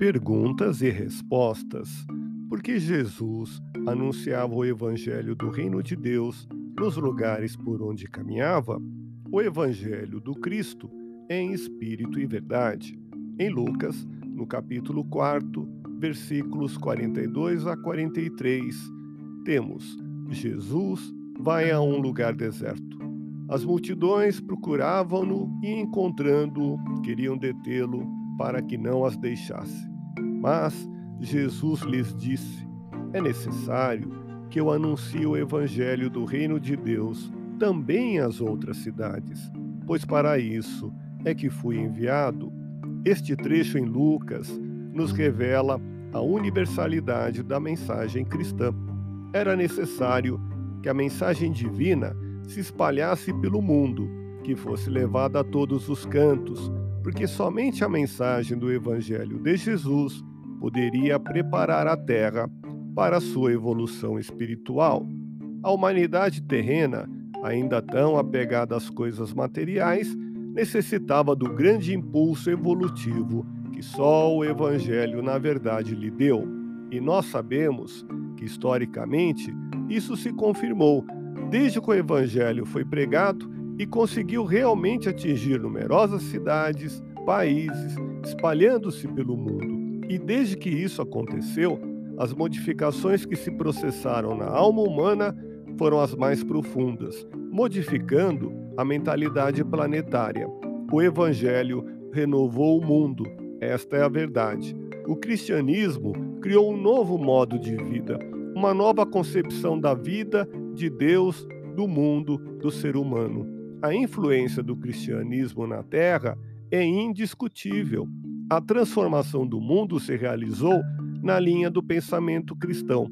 Perguntas e respostas. Por que Jesus anunciava o Evangelho do Reino de Deus nos lugares por onde caminhava? O Evangelho do Cristo em espírito e verdade. Em Lucas, no capítulo 4, versículos 42 a 43, temos: Jesus vai a um lugar deserto. As multidões procuravam-no e, encontrando-o, queriam detê-lo para que não as deixasse. Mas Jesus lhes disse: É necessário que eu anuncie o evangelho do reino de Deus também às outras cidades, pois para isso é que fui enviado. Este trecho em Lucas nos revela a universalidade da mensagem cristã. Era necessário que a mensagem divina se espalhasse pelo mundo, que fosse levada a todos os cantos, porque somente a mensagem do Evangelho de Jesus poderia preparar a Terra para sua evolução espiritual. A humanidade terrena, ainda tão apegada às coisas materiais, necessitava do grande impulso evolutivo que só o Evangelho, na verdade, lhe deu. E nós sabemos que, historicamente, isso se confirmou desde que o Evangelho foi pregado e conseguiu realmente atingir numerosas cidades, países, espalhando-se pelo mundo. E desde que isso aconteceu, as modificações que se processaram na alma humana foram as mais profundas, modificando a mentalidade planetária. O Evangelho renovou o mundo, esta é a verdade. O cristianismo criou um novo modo de vida, uma nova concepção da vida, de Deus, do mundo, do ser humano. A influência do cristianismo na Terra é indiscutível a transformação do mundo se realizou na linha do pensamento cristão.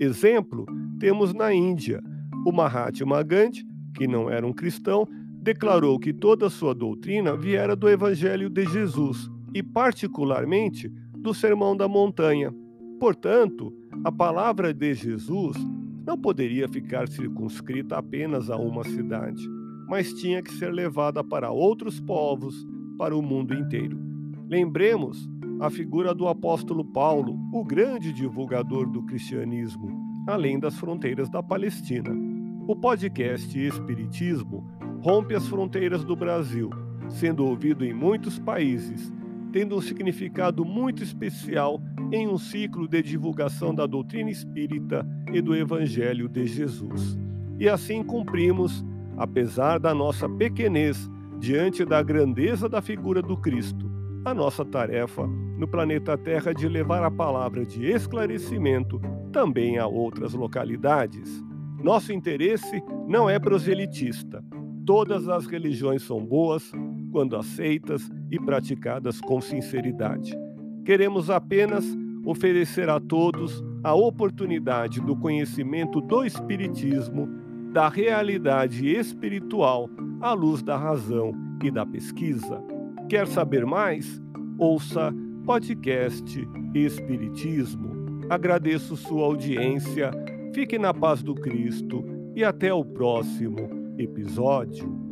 Exemplo, temos na Índia. O Mahatma Gandhi, que não era um cristão, declarou que toda sua doutrina viera do Evangelho de Jesus e, particularmente, do Sermão da Montanha. Portanto, a palavra de Jesus não poderia ficar circunscrita apenas a uma cidade, mas tinha que ser levada para outros povos, para o mundo inteiro. Lembremos a figura do apóstolo Paulo, o grande divulgador do cristianismo, além das fronteiras da Palestina. O podcast Espiritismo rompe as fronteiras do Brasil, sendo ouvido em muitos países, tendo um significado muito especial em um ciclo de divulgação da doutrina espírita e do Evangelho de Jesus. E assim cumprimos, apesar da nossa pequenez diante da grandeza da figura do Cristo a nossa tarefa no planeta Terra de levar a palavra de esclarecimento também a outras localidades. Nosso interesse não é proselitista. Todas as religiões são boas quando aceitas e praticadas com sinceridade. Queremos apenas oferecer a todos a oportunidade do conhecimento do Espiritismo, da realidade espiritual à luz da razão e da pesquisa. Quer saber mais? Ouça podcast Espiritismo. Agradeço sua audiência, fique na paz do Cristo e até o próximo episódio.